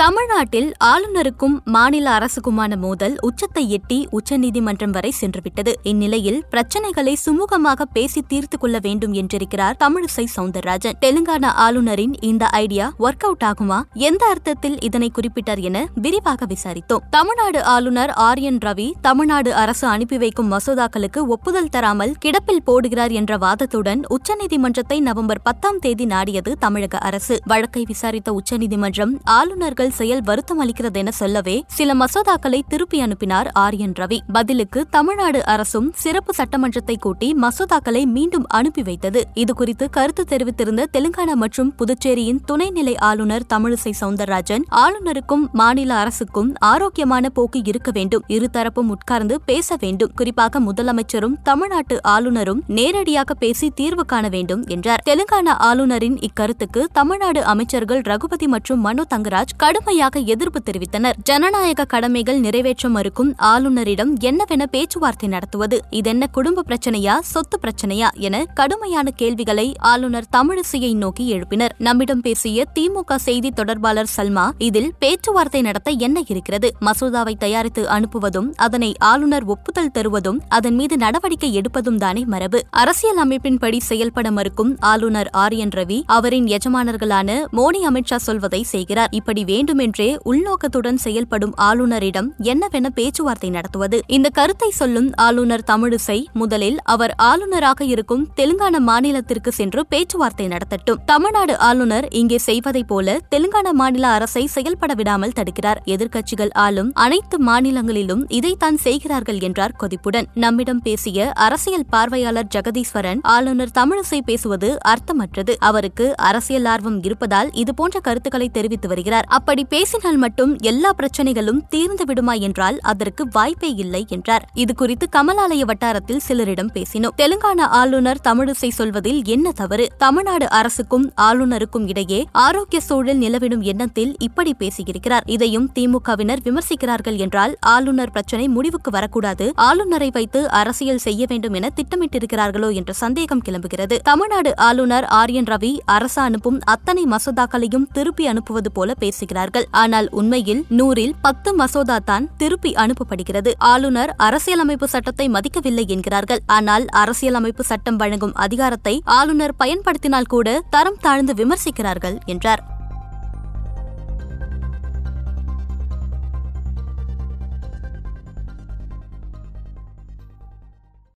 தமிழ்நாட்டில் ஆளுநருக்கும் மாநில அரசுக்குமான மோதல் உச்சத்தை எட்டி உச்சநீதிமன்றம் வரை சென்றுவிட்டது. இந்நிலையில் பிரச்சினைகளை சுமூகமாக பேசி தீர்த்து கொள்ள வேண்டும் என்றிருக்கிறார் தமிழிசை சவுந்தரராஜன். தெலுங்கானா ஆளுநரின் இந்த ஐடியா ஒர்க் அவுட் ஆகுமா? எந்த அர்த்தத்தில் இதனை குறிப்பிட்டார் என விரிவாக விசாரித்தோம். தமிழ்நாடு ஆளுநர் ஆர் என் ரவி தமிழ்நாடு அரசு அனுப்பி வைக்கும் மசோதாக்களுக்கு ஒப்புதல் தராமல் கிடப்பில் போடுகிறார் என்ற வாதத்துடன் உச்சநீதிமன்றத்தை நவம்பர் பத்தாம் தேதி நாடியது தமிழக அரசு. வழக்கை விசாரித்த உச்சநீதிமன்றம் ஆளுநர்கள் அரசியல் செயல் வருத்தம் அளிக்கிறது என சொல்லவே சில மசோதாக்களை திருப்பி அனுப்பினார் ஆர் என் ரவி. பதிலுக்கு தமிழ்நாடு அரசும் சிறப்பு சட்டமன்றத்தை கூட்டி மசோதாக்களை மீண்டும் அனுப்பி வைத்தது. இதுகுறித்து கருத்து தெரிவித்திருந்த தெலுங்கானா மற்றும் புதுச்சேரியின் துணைநிலை ஆளுநர் தமிழிசை சவுந்தரராஜன் ஆளுநருக்கும் மாநில அரசுக்கும் ஆரோக்கியமான போக்கு இருக்க வேண்டும். இருதரப்பும் உட்கார்ந்து பேச வேண்டும். குறிப்பாக முதலமைச்சரும் தமிழ்நாட்டு ஆளுநரும் நேரடியாக பேசி தீர்வு காண வேண்டும் என்றார். தெலுங்கானா ஆளுநரின் இக்கருத்துக்கு தமிழ்நாடு அமைச்சர்கள் ரகுபதி மற்றும் மனு தங்கராஜ் கடும் கடுமையாக எதிர்ப்பு தெரிவித்தனர். ஜனநாயக கடமைகள் நிறைவேற்ற மறுக்கும் ஆளுநரிடம் என்னவென பேச்சுவார்த்தை நடத்துவது? இதென்ன குடும்ப பிரச்சனையா சொத்து பிரச்சனையா என கடுமையான கேள்விகளை ஆளுநர் தமிழிசையை நோக்கி எழுப்பினர். நம்மிடம் பேசிய திமுக செய்தி தொடர்பாளர் சல்மா இதில் பேச்சுவார்த்தை நடத்த என்ன இருக்கிறது? மசோதாவை தயாரித்து அனுப்புவதும் அதனை ஆளுநர் ஒப்புதல் தருவதும் அதன் மீது நடவடிக்கை எடுப்பதும் தானே மரபு. அரசியல் அமைப்பின்படி செயல்பட மறுக்கும் ஆளுநர் ஆர் என் ரவி அவரின் எஜமானர்களான மோடி அமித்ஷா சொல்வதை செய்கிறார். இப்படி வேண்டும் வேண்டுமென்றே உள்நோக்கத்துடன் செயல்படும் ஆளுநரிடம் என்னவென பேச்சுவார்த்தை நடத்துவது? இந்த கருத்தை சொல்லும் ஆளுநர் தமிழிசை முதலில் அவர் ஆளுநராக இருக்கும் தெலுங்கானா மாநிலத்திற்கு சென்று பேச்சுவார்த்தை நடத்தட்டும். தமிழ்நாடு ஆளுநர் இங்கே செய்வதைப் போல தெலுங்கானா மாநில அரசை செயல்பட விடாமல் தடுக்கிறார். எதிர்க்கட்சிகள் ஆளும் அனைத்து மாநிலங்களிலும் இதைத்தான் செய்கிறார்கள் என்றார் கொதிப்புடன். நம்மிடம் பேசிய அரசியல் பார்வையாளர் ஜெகதீஸ்வரன் ஆளுநர் தமிழிசை பேசுவது அர்த்தமற்றது. அவருக்கு அரசியல் ஆர்வம் இருப்பதால் இதுபோன்ற கருத்துக்களை தெரிவித்து வருகிறார். அப்படி பேசினால் மட்டும் எல்லா பிரச்சனைகளும் தீர்ந்து விடுமா என்றால் அதற்கு வாய்ப்பே இல்லை என்றார். இது குறித்து கமலாலய வட்டாரத்தில் சிலரிடம் பேசினோம். தெலுங்கானா ஆளுநர் தமிழிசை சொல்வதில் என்ன தவறு? தமிழ்நாடு அரசுக்கும் ஆளுநருக்கும் இடையே ஆரோக்கிய சூழல் நிலவிடும் எண்ணத்தில் இப்படி பேசியிருக்கிறார். இதையும் திமுகவினர் விமர்சிக்கிறார்கள் என்றால் ஆளுநர் பிரச்சனை முடிவுக்கு வரக்கூடாது. ஆளுநரை வைத்து அரசியல் செய்ய வேண்டும் என திட்டமிட்டிருக்கிறார்களோ என்ற சந்தேகம் கிளம்புகிறது. தமிழ்நாடு ஆளுநர் ஆர் என் ரவி அரசு அனுப்பும் அத்தனை மசோதாக்களையும் திருப்பி அனுப்புவது போல பேசுகிறார். பேசுகிறார்கள் ஆனால் உண்மையில் நூறில் பத்து மசோதா தான் திருப்பி அனுப்பப்படுகிறது. ஆளுநர் அரசியலமைப்பு சட்டத்தை மதிக்கவில்லை என்கிறார்கள். ஆனால் அரசியலமைப்பு சட்டம் வழங்கும் அதிகாரத்தை ஆளுநர் பயன்படுத்தினால் கூட தரம் தாழ்ந்து விமர்சிக்கிறார்கள் என்றார்.